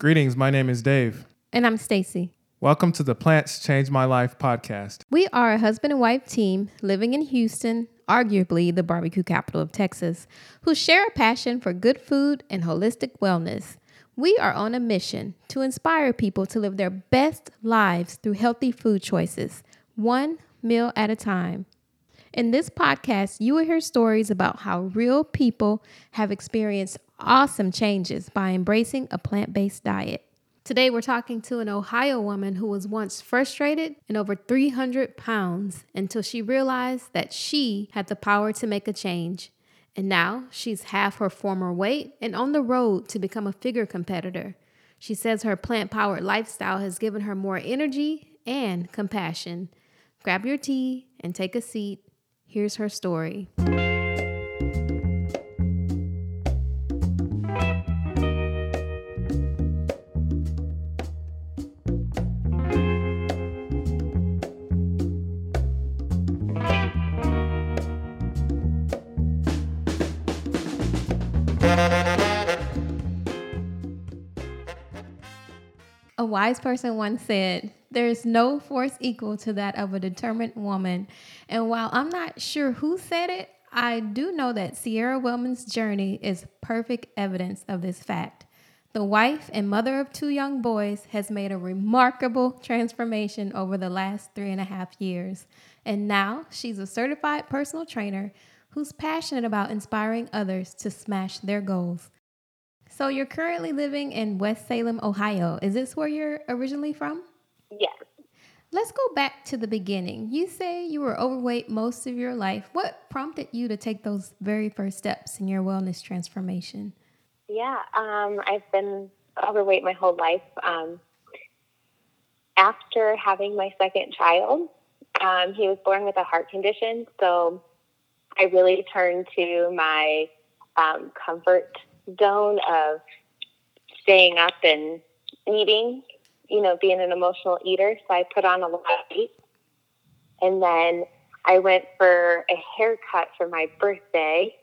Greetings, my name is Dave. And I'm Stacy. Welcome to the Plants Change My Life podcast. We are a husband and wife team living in Houston, arguably the barbecue capital of Texas, who share a passion for good food and holistic wellness. We are on a mission to inspire people to live their best lives through healthy food choices, one meal at a time. In this podcast, you will hear stories about how real people have experienced awesome changes by embracing a plant based diet. Today, we're talking to an Ohio woman who was once frustrated and over 300 pounds until she realized that she had the power to make a change. And now she's half her former weight and on the road to become a figure competitor. She says her plant powered lifestyle has given her more energy and compassion. Grab your tea and take a seat. Here's her story. Wise person once said, There is no force equal to that of a determined woman. And while I'm not sure who said it, I do know that Sierra Wellman's journey is perfect evidence of this fact. The wife and mother of two young boys has made a remarkable transformation over the last three and a half years. And now she's a certified personal trainer who's passionate about inspiring others to smash their goals. So you're currently living in West Salem, Ohio. Is this where you're originally from? Yes. Let's go back to the beginning. You say you were overweight most of your life. What prompted you to take those very first steps in your wellness transformation? Yeah, um, I've been overweight my whole life. Um, after having my second child, um, he was born with a heart condition, so I really turned to my um, comfort zone of staying up and eating, you know, being an emotional eater. So I put on a lot of weight. And then I went for a haircut for my birthday.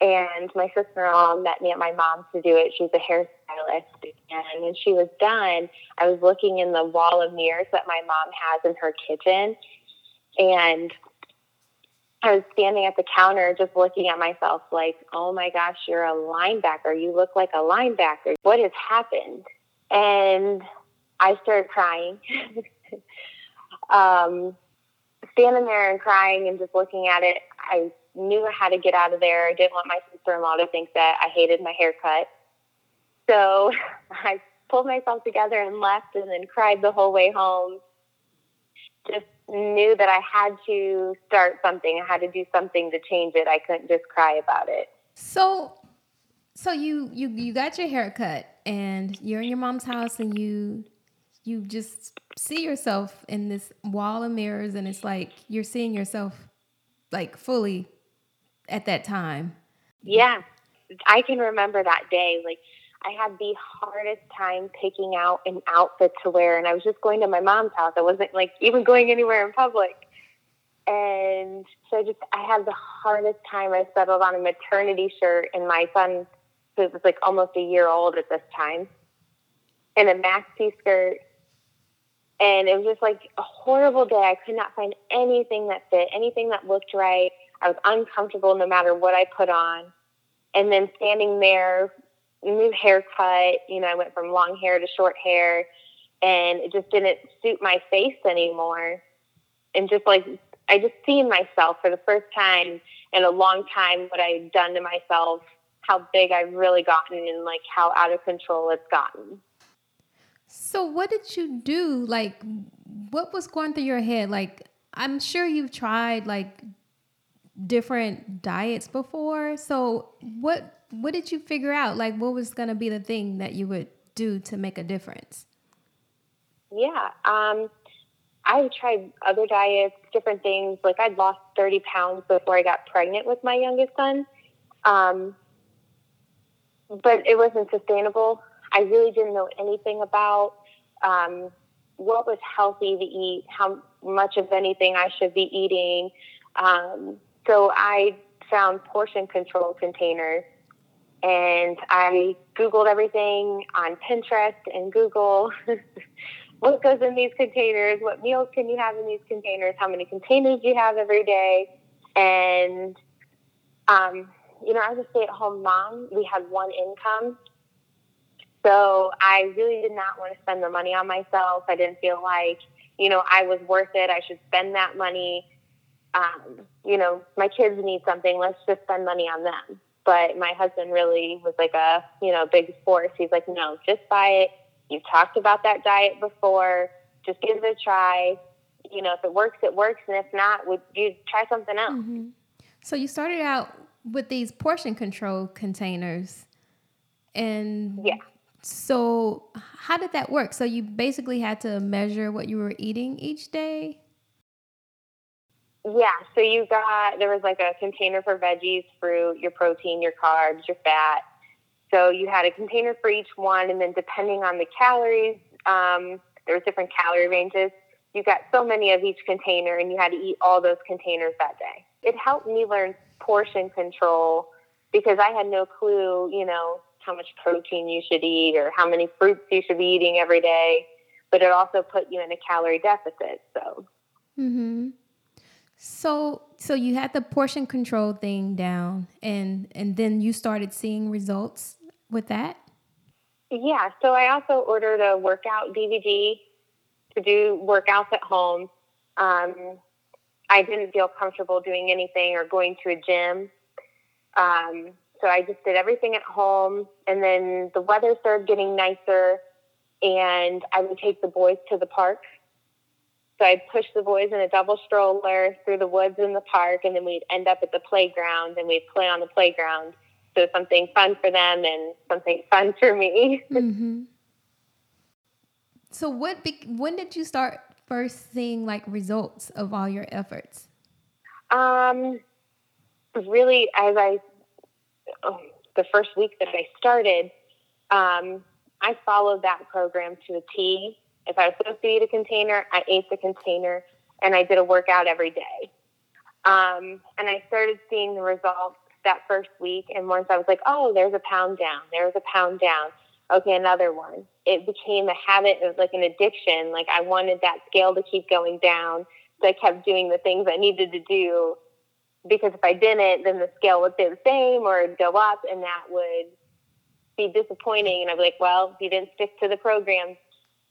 And my sister in law met me at my mom's to do it. She's a hairstylist. And when she was done, I was looking in the wall of mirrors that my mom has in her kitchen. And I was standing at the counter just looking at myself like, oh my gosh, you're a linebacker. You look like a linebacker. What has happened? And I started crying. um, standing there and crying and just looking at it, I knew I had to get out of there. I didn't want my sister in law to think that I hated my haircut. So I pulled myself together and left and then cried the whole way home. Just knew that I had to start something. I had to do something to change it. I couldn't just cry about it. So, so you you you got your hair cut, and you're in your mom's house, and you you just see yourself in this wall of mirrors, and it's like you're seeing yourself like fully at that time. Yeah, I can remember that day. Like I had the hardest time picking out an outfit to wear, and I was just going to my mom's house. I wasn't like even going anywhere in public. And so I just, I had the hardest time. I settled on a maternity shirt, and my son, who was like almost a year old at this time, and a maxi skirt. And it was just like a horrible day. I could not find anything that fit, anything that looked right. I was uncomfortable no matter what I put on. And then standing there new haircut. You know, I went from long hair to short hair, and it just didn't suit my face anymore. And just like I just seen myself for the first time in a long time, what I had done to myself, how big I've really gotten, and like how out of control it's gotten. So, what did you do? Like, what was going through your head? Like, I'm sure you've tried like different diets before. So, what what did you figure out? Like, what was going to be the thing that you would do to make a difference? Yeah. Um, I tried other diets, different things. Like, I'd lost 30 pounds before I got pregnant with my youngest son. Um, but it wasn't sustainable. I really didn't know anything about um, what was healthy to eat, how much of anything I should be eating. Um, so I found portion control containers and I Googled everything on Pinterest and Google what goes in these containers, what meals can you have in these containers, how many containers do you have every day. And, um, you know, as a stay at home mom, we had one income. So I really did not want to spend the money on myself. I didn't feel like, you know, I was worth it. I should spend that money. Um, you know, my kids need something. Let's just spend money on them. But my husband really was like a, you know, big force. He's like, no, just buy it. You've talked about that diet before. Just give it a try. You know, if it works, it works. And if not, would you try something else? Mm-hmm. So you started out with these portion control containers. And yeah. So how did that work? So you basically had to measure what you were eating each day? Yeah, so you got there was like a container for veggies, fruit, your protein, your carbs, your fat. So you had a container for each one, and then depending on the calories, um, there was different calorie ranges. You got so many of each container, and you had to eat all those containers that day. It helped me learn portion control because I had no clue, you know, how much protein you should eat or how many fruits you should be eating every day. But it also put you in a calorie deficit. So. Hmm. So so you had the portion control thing down and and then you started seeing results with that? Yeah, so I also ordered a workout DVD to do workouts at home. Um, I didn't feel comfortable doing anything or going to a gym. Um, so I just did everything at home. And then the weather started getting nicer, and I would take the boys to the park so I'd push the boys in a double stroller through the woods in the park, and then we'd end up at the playground and we'd play on the playground. So something fun for them and something fun for me. Mm-hmm. So what? Be- when did you start first seeing like results of all your efforts? Um, really, as I oh, the first week that I started, um, I followed that program to a T if I was supposed to eat a container, I ate the container and I did a workout every day. Um, and I started seeing the results that first week. And once I was like, oh, there's a pound down, there's a pound down. Okay, another one. It became a habit, it was like an addiction. Like I wanted that scale to keep going down. So I kept doing the things I needed to do because if I didn't, then the scale would stay the same or go up and that would be disappointing. And I'd be like, well, you didn't stick to the program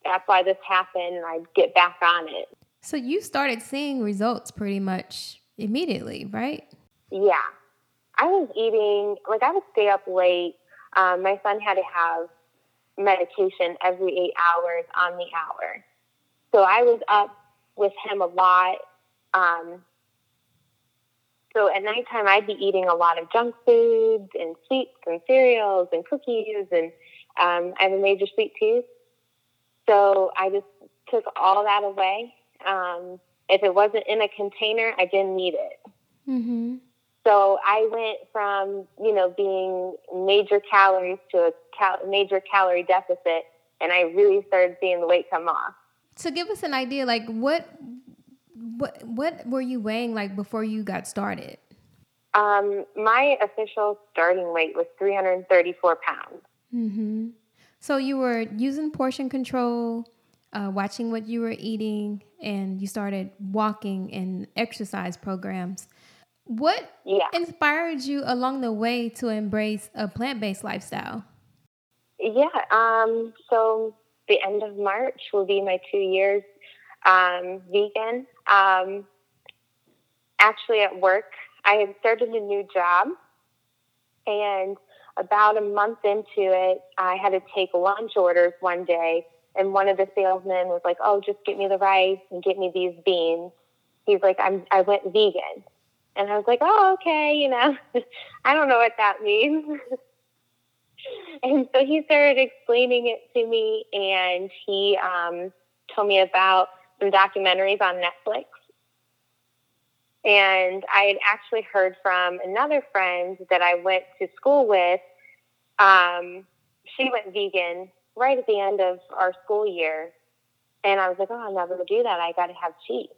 that's why this happened and I'd get back on it. So you started seeing results pretty much immediately, right? Yeah. I was eating, like, I would stay up late. Um, my son had to have medication every eight hours on the hour. So I was up with him a lot. Um, so at nighttime, I'd be eating a lot of junk foods and sweets and cereals and cookies. And um, I have a major sweet tooth. So I just took all that away. Um, if it wasn't in a container, I didn't need it. Mm-hmm. So I went from, you know, being major calories to a cal- major calorie deficit, and I really started seeing the weight come off. So give us an idea, like what, what, what were you weighing like before you got started? Um, my official starting weight was 334 pounds. Mm-hmm. So you were using portion control, uh, watching what you were eating, and you started walking and exercise programs. What yeah. inspired you along the way to embrace a plant based lifestyle? Yeah, um, so the end of March will be my two years um, vegan. Um, actually, at work, I had started a new job, and about a month into it, I had to take lunch orders one day, and one of the salesmen was like, "Oh, just get me the rice and get me these beans." He's like, "I'm I went vegan," and I was like, "Oh, okay, you know, I don't know what that means." and so he started explaining it to me, and he um, told me about some documentaries on Netflix and I had actually heard from another friend that I went to school with. Um, she went vegan right at the end of our school year. And I was like, oh, I'm never going to do that. I got to have cheese.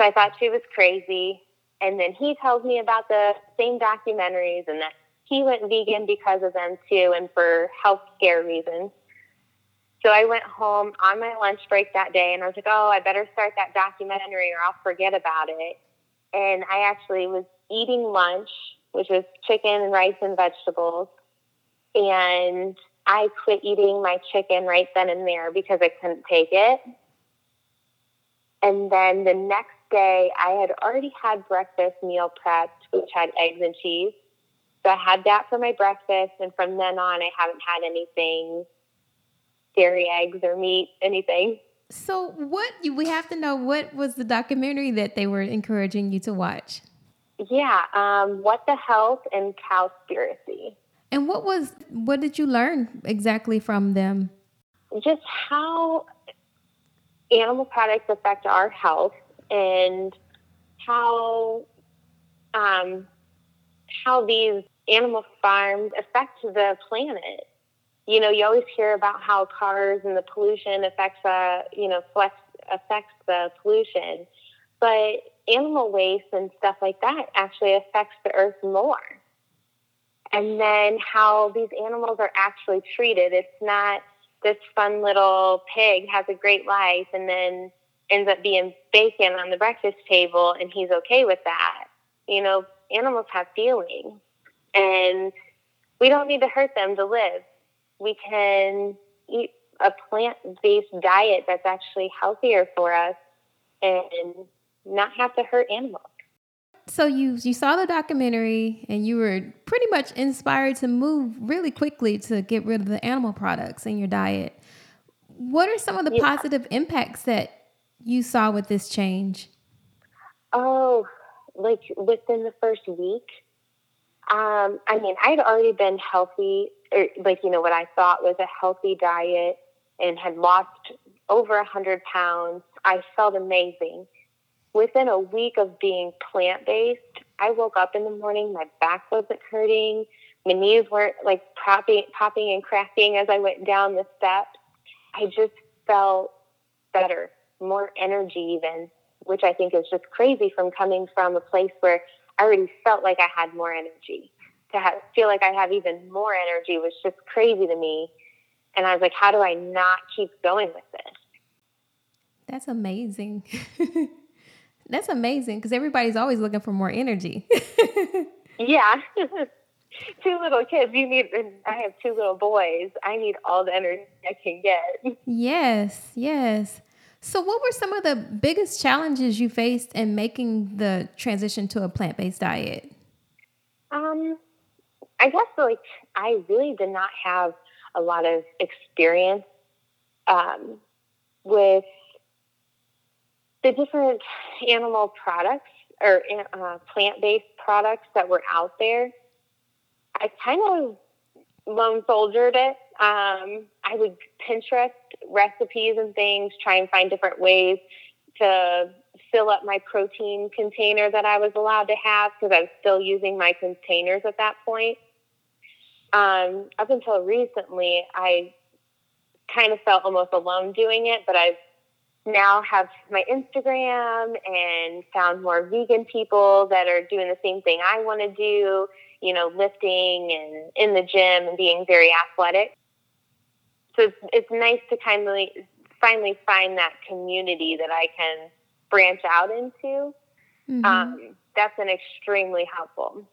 So I thought she was crazy. And then he tells me about the same documentaries and that he went vegan because of them too and for health scare reasons. So I went home on my lunch break that day and I was like, oh, I better start that documentary or I'll forget about it. And I actually was eating lunch, which was chicken and rice and vegetables. And I quit eating my chicken right then and there because I couldn't take it. And then the next day, I had already had breakfast meal prepped, which had eggs and cheese. So I had that for my breakfast. And from then on, I haven't had anything dairy, eggs, or meat, anything. So, what we have to know what was the documentary that they were encouraging you to watch? Yeah, um, what the health and cowspiracy. And what was what did you learn exactly from them? Just how animal products affect our health and how um, how these animal farms affect the planet. You know, you always hear about how cars and the pollution affects uh, you know flex, affects the pollution, but animal waste and stuff like that actually affects the earth more. And then how these animals are actually treated. It's not this fun little pig has a great life and then ends up being bacon on the breakfast table and he's okay with that. You know, animals have feelings and we don't need to hurt them to live. We can eat a plant based diet that's actually healthier for us and not have to hurt animals. So you you saw the documentary and you were pretty much inspired to move really quickly to get rid of the animal products in your diet. What are some of the yeah. positive impacts that you saw with this change? Oh, like within the first week. Um, I mean, I'd already been healthy, or like you know what I thought was a healthy diet, and had lost over a hundred pounds. I felt amazing within a week of being plant based, I woke up in the morning, my back wasn't hurting, my knees weren't like popping, popping and cracking as I went down the steps. I just felt better, more energy even, which I think is just crazy from coming from a place where I already felt like I had more energy. To have, feel like I have even more energy was just crazy to me. And I was like, how do I not keep going with this? That's amazing. That's amazing because everybody's always looking for more energy. yeah. two little kids. You need, I have two little boys. I need all the energy I can get. Yes, yes. So, what were some of the biggest challenges you faced in making the transition to a plant based diet? Um, I guess like I really did not have a lot of experience um, with the different animal products or uh, plant based products that were out there, I kind of lone soldiered it. Um, I would Pinterest recipes and things, try and find different ways to fill up my protein container that I was allowed to have because I was still using my containers at that point. Um, up until recently, I kind of felt almost alone doing it, but I've now have my Instagram and found more vegan people that are doing the same thing I want to do, you know, lifting and in the gym and being very athletic. So it's, it's nice to kind of finally find that community that I can branch out into. Mm-hmm. Um, that's been extremely helpful.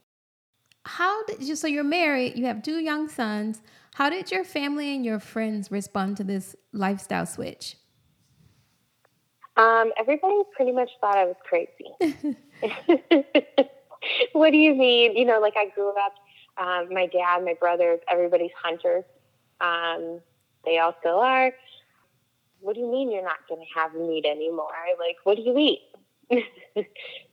How did you, so you're married, you have two young sons. How did your family and your friends respond to this lifestyle switch? Um, everybody pretty much thought I was crazy. what do you mean? You know, like I grew up, um, my dad, my brothers, everybody's hunters. Um, they all still are. What do you mean you're not going to have meat anymore? Like, what do you eat? do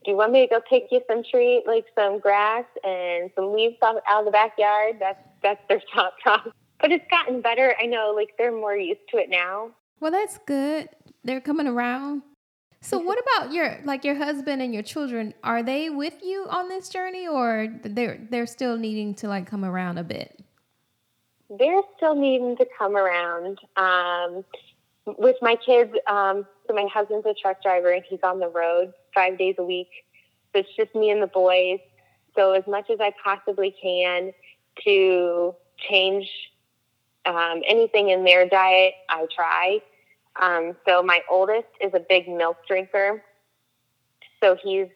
you want me to go pick you some tree, like some grass and some leaves out of the backyard? That's that's their top process. But it's gotten better. I know, like they're more used to it now. Well, that's good they're coming around. So what about your like your husband and your children? Are they with you on this journey or they're they're still needing to like come around a bit? They're still needing to come around. Um, with my kids, um, so my husband's a truck driver and he's on the road five days a week. So it's just me and the boys. So as much as I possibly can, to change um, anything in their diet, I try. Um, so my oldest is a big milk drinker. So he's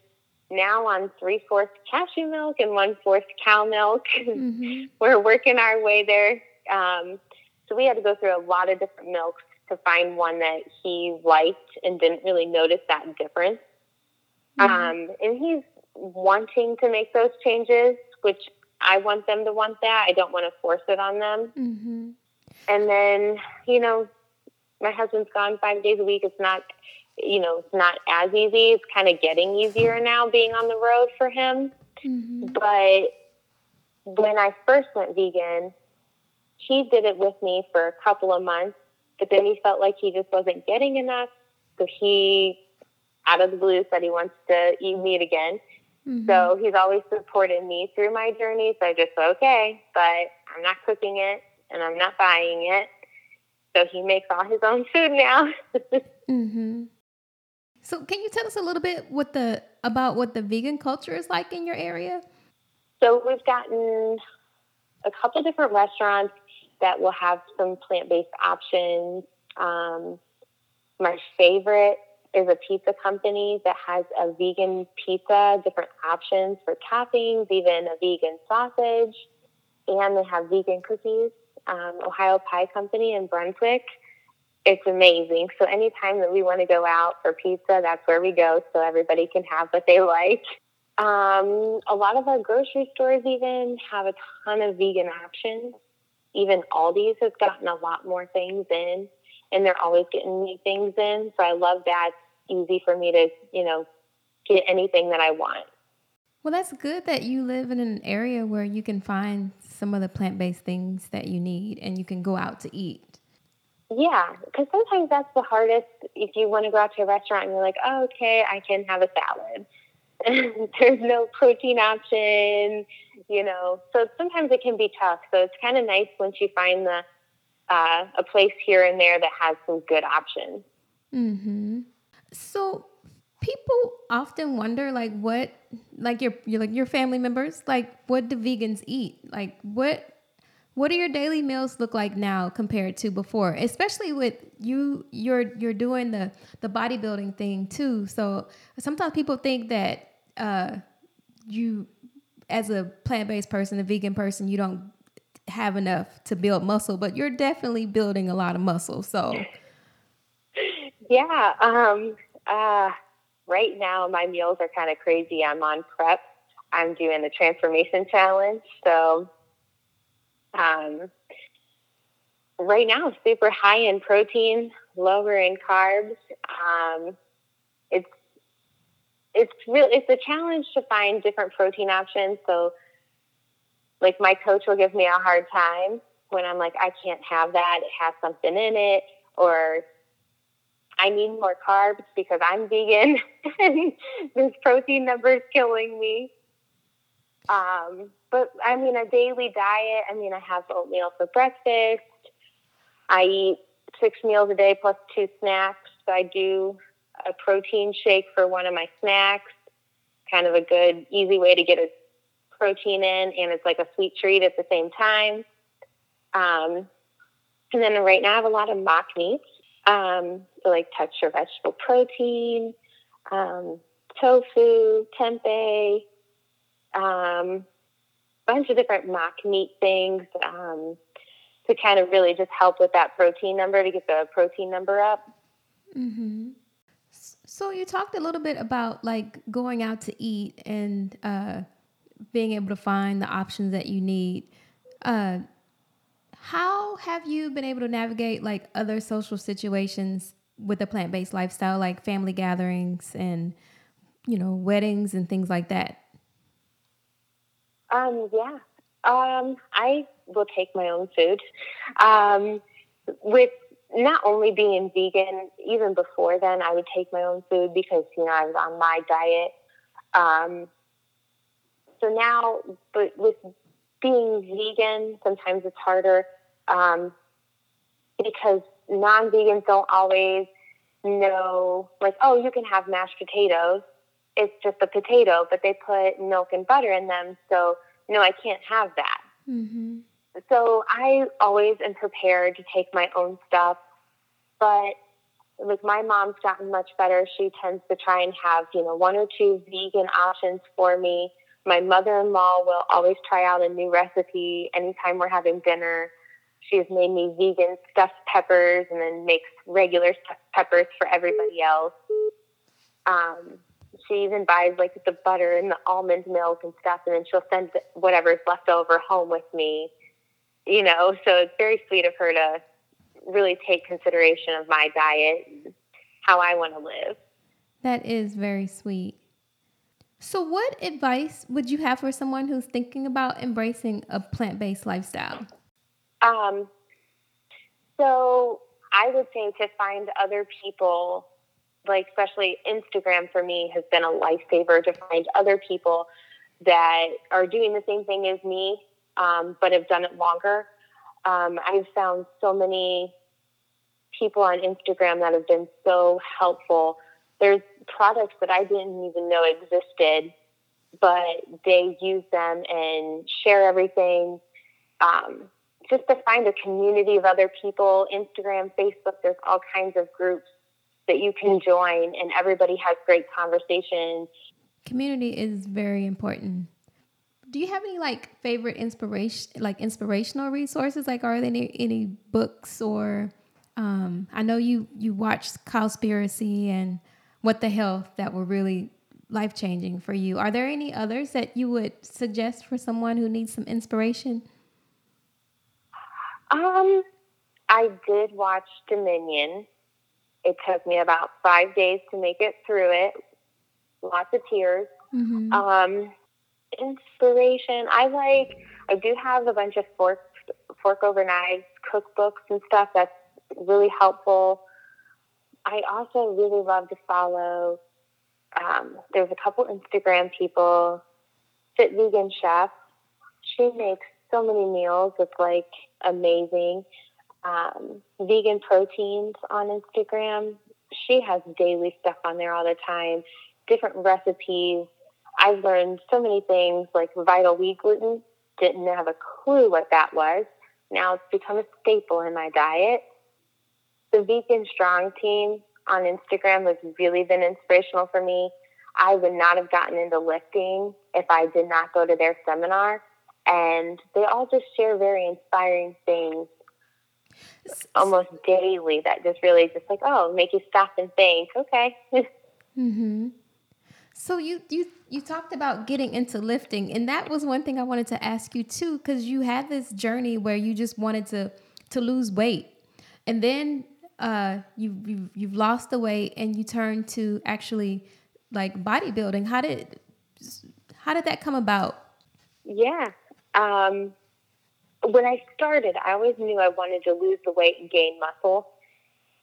now on three fourths cashew milk and one fourth cow milk. Mm-hmm. We're working our way there. Um, so we had to go through a lot of different milks to find one that he liked and didn't really notice that difference. Mm-hmm. Um, and he's wanting to make those changes, which I want them to want that. I don't want to force it on them. Mm-hmm. And then, you know, my husband's gone five days a week. It's not, you know, it's not as easy. It's kind of getting easier now being on the road for him. Mm-hmm. But when I first went vegan, he did it with me for a couple of months, but then he felt like he just wasn't getting enough. So he, out of the blue, said he wants to eat meat again. Mm-hmm. So he's always supported me through my journey. So I just said, okay, but I'm not cooking it and I'm not buying it. So he makes all his own food now. mm-hmm. So can you tell us a little bit what the about what the vegan culture is like in your area? So we've gotten a couple different restaurants that will have some plant-based options. Um, my favorite is a pizza company that has a vegan pizza, different options for toppings, even a vegan sausage, and they have vegan cookies um, Ohio Pie Company in Brunswick. It's amazing. So anytime that we want to go out for pizza, that's where we go so everybody can have what they like. Um, a lot of our grocery stores even have a ton of vegan options. Even Aldi's has gotten a lot more things in, and they're always getting new things in. So I love that. It's easy for me to, you know, get anything that I want. Well, that's good that you live in an area where you can find some of the plant based things that you need and you can go out to eat. Yeah, because sometimes that's the hardest. If you want to go out to a restaurant and you're like, oh, okay, I can have a salad. There's no protein option, you know. So sometimes it can be tough. So it's kind of nice once you find the uh, a place here and there that has some good options. Hmm. So people often wonder like what like your your like your family members like what do vegans eat like what what do your daily meals look like now compared to before especially with you you're you're doing the the bodybuilding thing too so sometimes people think that uh you as a plant-based person a vegan person you don't have enough to build muscle but you're definitely building a lot of muscle so yeah um uh right now my meals are kind of crazy. I'm on prep. I'm doing the transformation challenge. So um, right now, super high in protein, lower in carbs. Um, it's real. It's a challenge to find different protein options. So, like my coach will give me a hard time when I'm like, I can't have that. It has something in it, or I need more carbs because I'm vegan and this protein number is killing me. Um, but I mean, a daily diet, I mean, I have oatmeal for breakfast. I eat six meals a day plus two snacks. So I do a protein shake for one of my snacks, kind of a good, easy way to get a protein in, and it's like a sweet treat at the same time. Um, and then right now I have a lot of mock meats. Um, so like texture vegetable protein, um, tofu, tempeh, um, bunch of different mock meat things um, to kind of really just help with that protein number to get the protein number up. Mm-hmm. So you talked a little bit about like going out to eat and uh, being able to find the options that you need. Uh, how have you been able to navigate like other social situations with a plant-based lifestyle like family gatherings and you know weddings and things like that? Um yeah. Um i will take my own food. Um with not only being vegan even before then i would take my own food because you know i was on my diet um so now but with being vegan sometimes it's harder um, because non-vegans don't always know, like, oh, you can have mashed potatoes. It's just a potato, but they put milk and butter in them. So, no, I can't have that. Mm-hmm. So I always am prepared to take my own stuff, but like my mom's gotten much better. She tends to try and have, you know, one or two vegan options for me. My mother in law will always try out a new recipe anytime we're having dinner. She has made me vegan stuffed peppers and then makes regular stuffed peppers for everybody else. Um, she even buys like the butter and the almond milk and stuff, and then she'll send whatever's left over home with me. You know, so it's very sweet of her to really take consideration of my diet and how I want to live. That is very sweet. So, what advice would you have for someone who's thinking about embracing a plant based lifestyle? Um, so, I would say to find other people, like especially Instagram for me has been a lifesaver to find other people that are doing the same thing as me, um, but have done it longer. Um, I've found so many people on Instagram that have been so helpful. There's products that I didn't even know existed, but they use them and share everything. Um, just to find a community of other people, Instagram, Facebook, there's all kinds of groups that you can join, and everybody has great conversations. Community is very important. Do you have any like favorite inspiration, like inspirational resources? Like, are there any, any books or um, I know you you watched Cowspiracy and What the Health that were really life changing for you. Are there any others that you would suggest for someone who needs some inspiration? Um, I did watch Dominion. It took me about five days to make it through it. Lots of tears. Mm-hmm. Um, inspiration. I like. I do have a bunch of fork fork over knives cookbooks and stuff. That's really helpful. I also really love to follow. Um, there's a couple Instagram people, Fit Vegan Chef. She makes so many meals. It's like amazing. Um, vegan proteins on Instagram. She has daily stuff on there all the time, different recipes. I've learned so many things like vital wheat gluten. Didn't have a clue what that was. Now it's become a staple in my diet the Vegan Strong team on Instagram has really been inspirational for me. I would not have gotten into lifting if I did not go to their seminar. And they all just share very inspiring things almost daily that just really just like, oh, make you stop and think, okay. mm-hmm. So you you you talked about getting into lifting, and that was one thing I wanted to ask you too, because you had this journey where you just wanted to to lose weight, and then uh, you, you you've lost the weight and you turned to actually like bodybuilding. How did how did that come about? Yeah. Um, when I started, I always knew I wanted to lose the weight and gain muscle.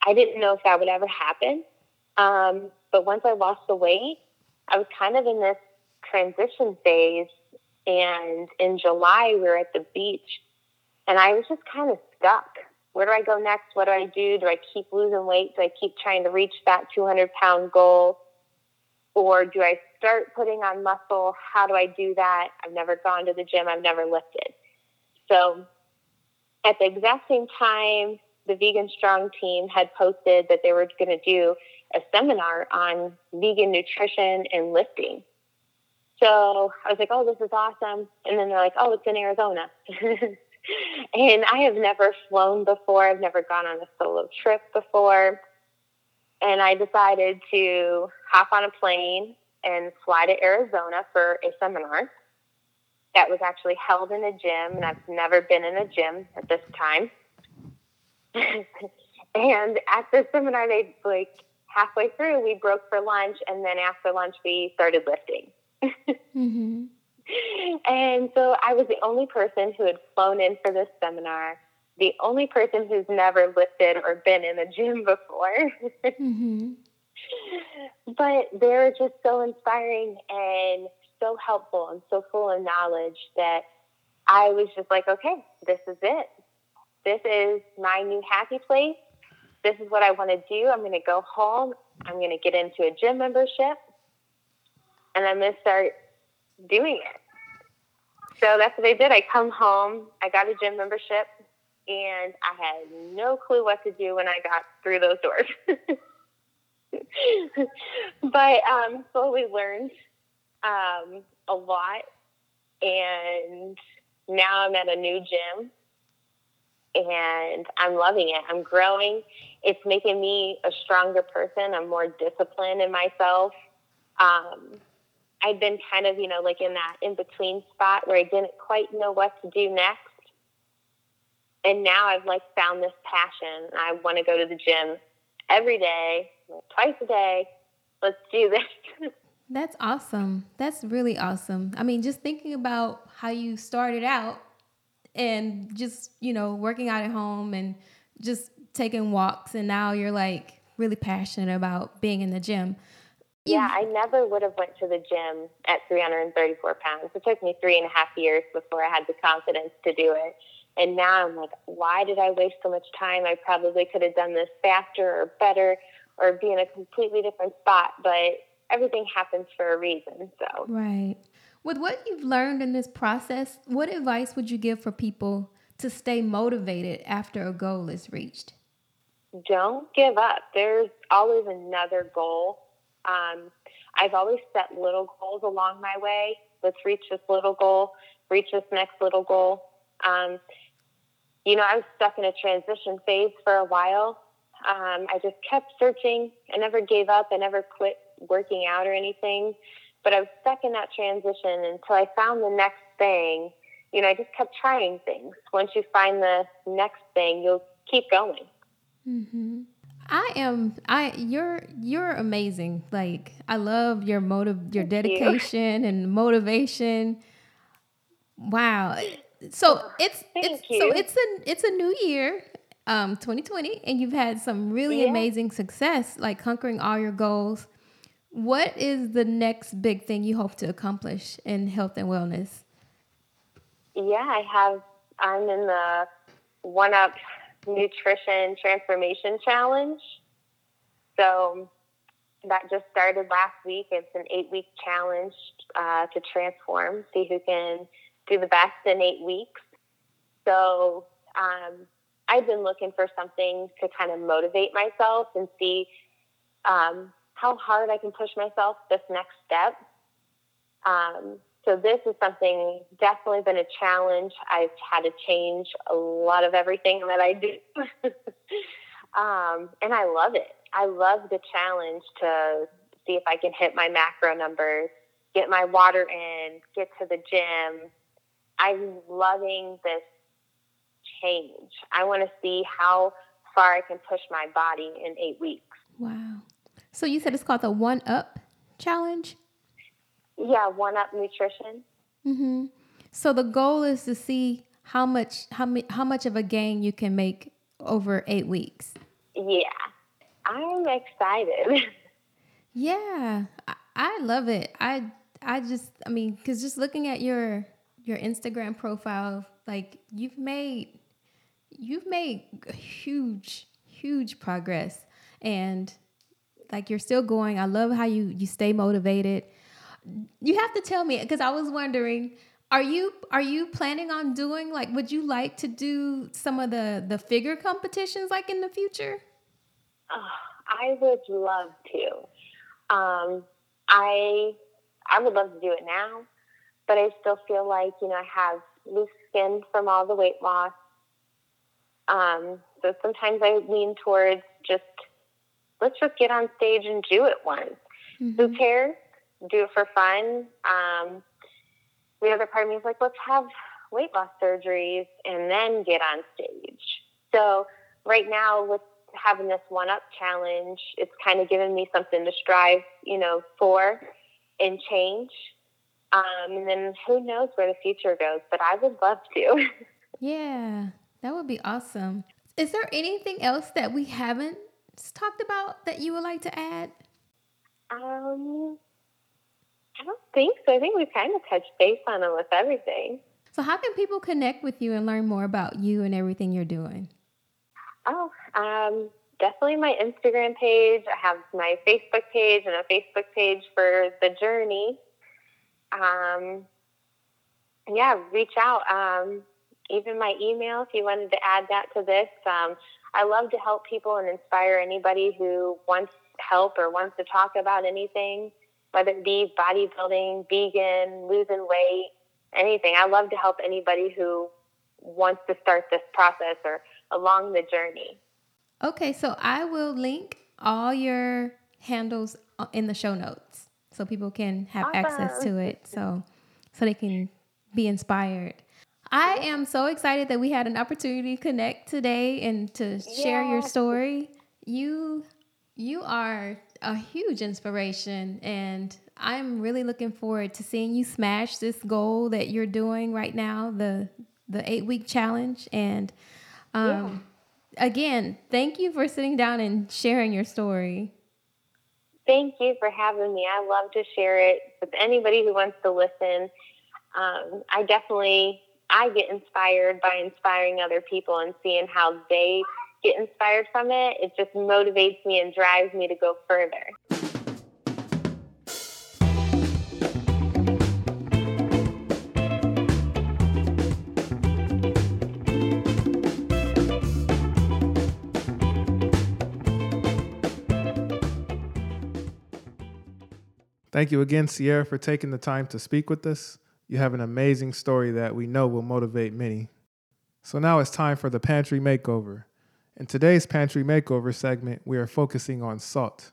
I didn't know if that would ever happen. Um, but once I lost the weight, I was kind of in this transition phase. And in July, we were at the beach, and I was just kind of stuck where do I go next? What do I do? Do I keep losing weight? Do I keep trying to reach that 200 pound goal? Or do I start putting on muscle? How do I do that? I've never gone to the gym. I've never lifted. So at the exact same time, the Vegan Strong team had posted that they were going to do a seminar on vegan nutrition and lifting. So I was like, oh, this is awesome. And then they're like, oh, it's in Arizona. and I have never flown before. I've never gone on a solo trip before. And I decided to hop on a plane and fly to Arizona for a seminar that was actually held in a gym. And I've never been in a gym at this time. and at the seminar, they like halfway through, we broke for lunch. And then after lunch, we started lifting. mm-hmm and so I was the only person who had flown in for this seminar, the only person who's never lifted or been in a gym before. mm-hmm. But they were just so inspiring and so helpful and so full of knowledge that I was just like, okay, this is it. This is my new happy place. This is what I want to do. I'm going to go home. I'm going to get into a gym membership and I'm going to start doing it. So that's what I did. I come home, I got a gym membership, and I had no clue what to do when I got through those doors. but um, slowly learned um, a lot, and now I'm at a new gym, and I'm loving it. I'm growing. It's making me a stronger person. I'm more disciplined in myself. Um, I'd been kind of, you know, like in that in between spot where I didn't quite know what to do next. And now I've like found this passion. I want to go to the gym every day, twice a day. Let's do this. That's awesome. That's really awesome. I mean, just thinking about how you started out and just, you know, working out at home and just taking walks and now you're like really passionate about being in the gym. Yeah, I never would have went to the gym at 334 pounds. It took me three and a half years before I had the confidence to do it. And now I'm like, why did I waste so much time? I probably could have done this faster or better or be in a completely different spot. But everything happens for a reason. So right. With what you've learned in this process, what advice would you give for people to stay motivated after a goal is reached? Don't give up. There's always another goal um, I've always set little goals along my way. Let's reach this little goal, reach this next little goal. Um, you know, I was stuck in a transition phase for a while. Um, I just kept searching. I never gave up. I never quit working out or anything. But I was stuck in that transition until I found the next thing. You know, I just kept trying things. Once you find the next thing, you'll keep going. Mm-hmm. I am I you're you're amazing. Like I love your motive your dedication you. and motivation. Wow. So it's Thank it's you. so it's a it's a new year, um 2020 and you've had some really yeah. amazing success like conquering all your goals. What is the next big thing you hope to accomplish in health and wellness? Yeah, I have I'm in the one up Nutrition Transformation Challenge. So that just started last week. It's an eight week challenge uh, to transform, see who can do the best in eight weeks. So um, I've been looking for something to kind of motivate myself and see um, how hard I can push myself this next step. Um, so this is something definitely been a challenge. I've had to change a lot of everything that I do. um, and I love it. I love the challenge to see if I can hit my macro numbers, get my water in, get to the gym. I'm loving this change. I want to see how far I can push my body in eight weeks. Wow. So you said it's called the One Up Challenge? Yeah, one up nutrition. Mhm. So the goal is to see how much how mi- how much of a gain you can make over 8 weeks. Yeah. I'm excited. yeah. I, I love it. I I just I mean cuz just looking at your your Instagram profile like you've made you've made huge huge progress and like you're still going. I love how you you stay motivated you have to tell me because I was wondering are you are you planning on doing like would you like to do some of the the figure competitions like in the future? Oh, I would love to. Um, I I would love to do it now, but I still feel like you know I have loose skin from all the weight loss. Um, so sometimes I lean towards just let's just get on stage and do it once. Mm-hmm. Who cares? do it for fun. Um, the other part of me is like, let's have weight loss surgeries and then get on stage. So right now, with having this one up challenge, it's kind of given me something to strive, you know, for and change. Um, and then who knows where the future goes, but I would love to. yeah, that would be awesome. Is there anything else that we haven't talked about that you would like to add? Um, I don't think so. I think we've kind of touched base on it with everything. So, how can people connect with you and learn more about you and everything you're doing? Oh, um, definitely my Instagram page. I have my Facebook page and a Facebook page for the journey. Um, yeah, reach out. Um, even my email, if you wanted to add that to this. Um, I love to help people and inspire anybody who wants help or wants to talk about anything, whether it be bodybuilding, vegan, losing weight, anything. I love to help anybody who wants to start this process or along the journey. Okay, so I will link all your handles in the show notes so people can have awesome. access to it so so they can be inspired. I am so excited that we had an opportunity to connect today and to share yeah. your story. You you are a huge inspiration and I'm really looking forward to seeing you smash this goal that you're doing right now, the the 8 week challenge and um yeah. again, thank you for sitting down and sharing your story. Thank you for having me. I love to share it with anybody who wants to listen. Um, I definitely I get inspired by inspiring other people and seeing how they get inspired from it. It just motivates me and drives me to go further. Thank you again, Sierra, for taking the time to speak with us. You have an amazing story that we know will motivate many. So now it's time for the pantry makeover. In today's pantry makeover segment, we are focusing on salt.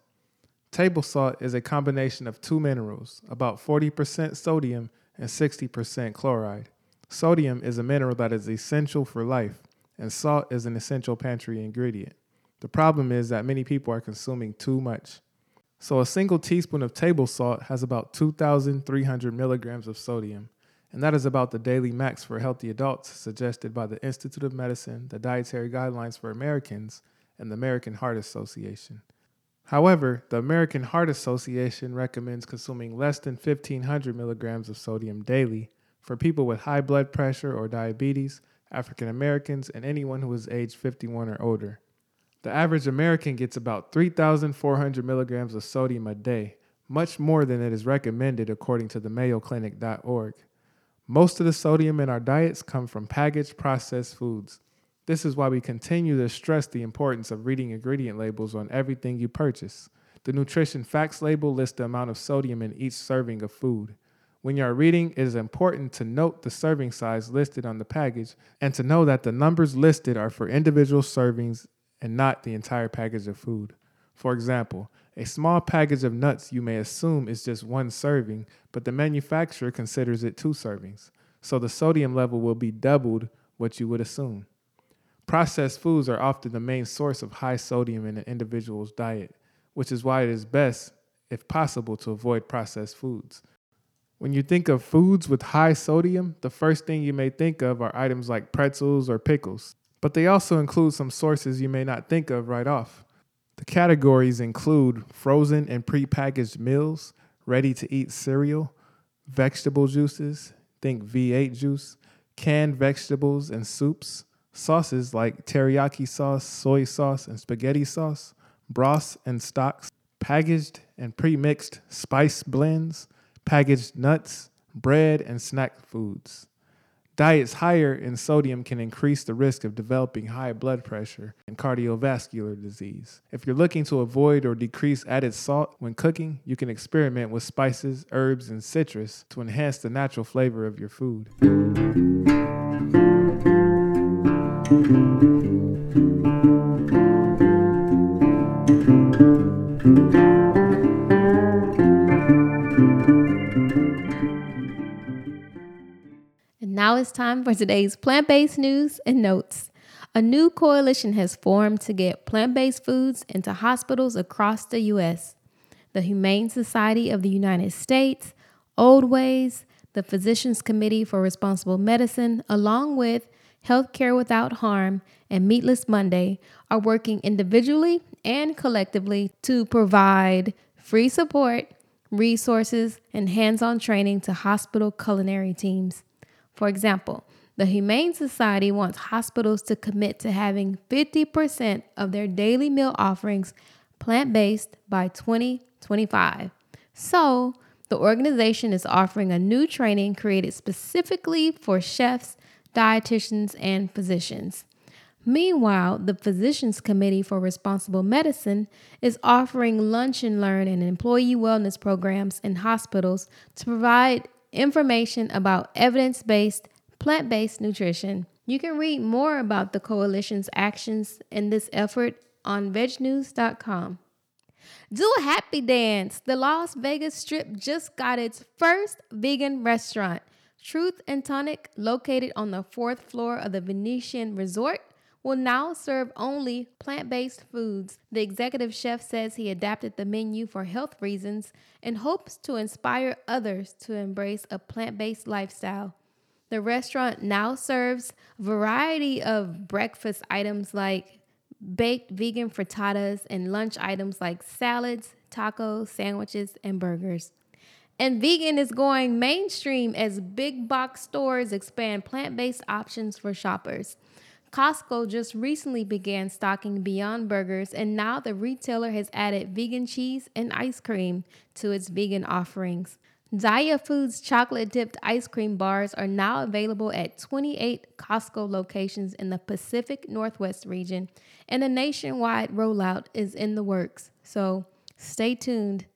Table salt is a combination of two minerals, about 40% sodium and 60% chloride. Sodium is a mineral that is essential for life, and salt is an essential pantry ingredient. The problem is that many people are consuming too much. So a single teaspoon of table salt has about 2,300 milligrams of sodium, and that is about the daily max for healthy adults suggested by the Institute of Medicine, the Dietary Guidelines for Americans, and the American Heart Association. However, the American Heart Association recommends consuming less than 1,500 milligrams of sodium daily for people with high blood pressure or diabetes, African Americans, and anyone who is age 51 or older. The average American gets about 3,400 milligrams of sodium a day, much more than it is recommended according to the MayoClinic.org. Most of the sodium in our diets come from packaged processed foods. This is why we continue to stress the importance of reading ingredient labels on everything you purchase. The nutrition facts label lists the amount of sodium in each serving of food. When you are reading, it is important to note the serving size listed on the package and to know that the numbers listed are for individual servings and not the entire package of food. For example, a small package of nuts you may assume is just one serving, but the manufacturer considers it two servings, so the sodium level will be doubled what you would assume. Processed foods are often the main source of high sodium in an individual's diet, which is why it is best, if possible, to avoid processed foods. When you think of foods with high sodium, the first thing you may think of are items like pretzels or pickles but they also include some sources you may not think of right off. The categories include frozen and prepackaged meals, ready to eat cereal, vegetable juices, think V8 juice, canned vegetables and soups, sauces like teriyaki sauce, soy sauce, and spaghetti sauce, broths and stocks, packaged and pre-mixed spice blends, packaged nuts, bread, and snack foods. Diets higher in sodium can increase the risk of developing high blood pressure and cardiovascular disease. If you're looking to avoid or decrease added salt when cooking, you can experiment with spices, herbs, and citrus to enhance the natural flavor of your food. Now it's time for today's plant based news and notes. A new coalition has formed to get plant based foods into hospitals across the U.S. The Humane Society of the United States, Oldways, the Physicians Committee for Responsible Medicine, along with Healthcare Without Harm and Meatless Monday, are working individually and collectively to provide free support, resources, and hands on training to hospital culinary teams. For example, the Humane Society wants hospitals to commit to having 50% of their daily meal offerings plant based by 2025. So, The organization is offering a new training created specifically for chefs, dietitians, and physicians. Meanwhile, the Physicians Committee for Responsible Medicine is offering lunch and learn and employee wellness programs in hospitals to provide information about evidence based, plant based nutrition. You can read more about the coalition's actions in this effort on vegnews.com. Do a happy dance. The Las Vegas Strip just got its first vegan restaurant. Truth and Tonic, located on the fourth floor of the Venetian Resort, will now serve only plant based foods. The executive chef says he adapted the menu for health reasons and hopes to inspire others to embrace a plant based lifestyle. The restaurant now serves a variety of breakfast items like baked vegan frittatas and lunch items like salads, tacos, sandwiches, and burgers. And vegan is going mainstream as big box stores expand plant based options for shoppers. Costco just recently began stocking Beyond Burgers, and now the retailer has added vegan cheese and ice cream to its vegan offerings. Daiya Foods chocolate dipped ice cream bars are now available at 28 Costco locations in the Pacific Northwest region, and a nationwide rollout is in the works. So stay tuned.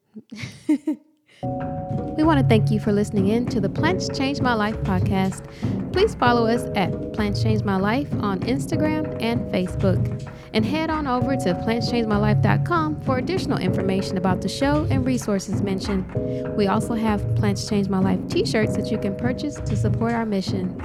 We want to thank you for listening in to the Plants Change My Life podcast. Please follow us at Plants Change My Life on Instagram and Facebook. And head on over to plantschangemylife.com for additional information about the show and resources mentioned. We also have Plants Change My Life t shirts that you can purchase to support our mission.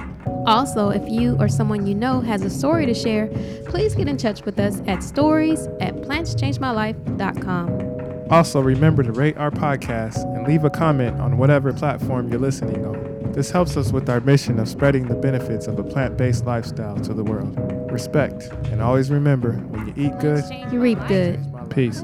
Also, if you or someone you know has a story to share, please get in touch with us at stories at plantschangemylife.com. Also, remember to rate our podcast and leave a comment on whatever platform you're listening on. This helps us with our mission of spreading the benefits of a plant based lifestyle to the world. Respect, and always remember when you eat good, You reap good. peace.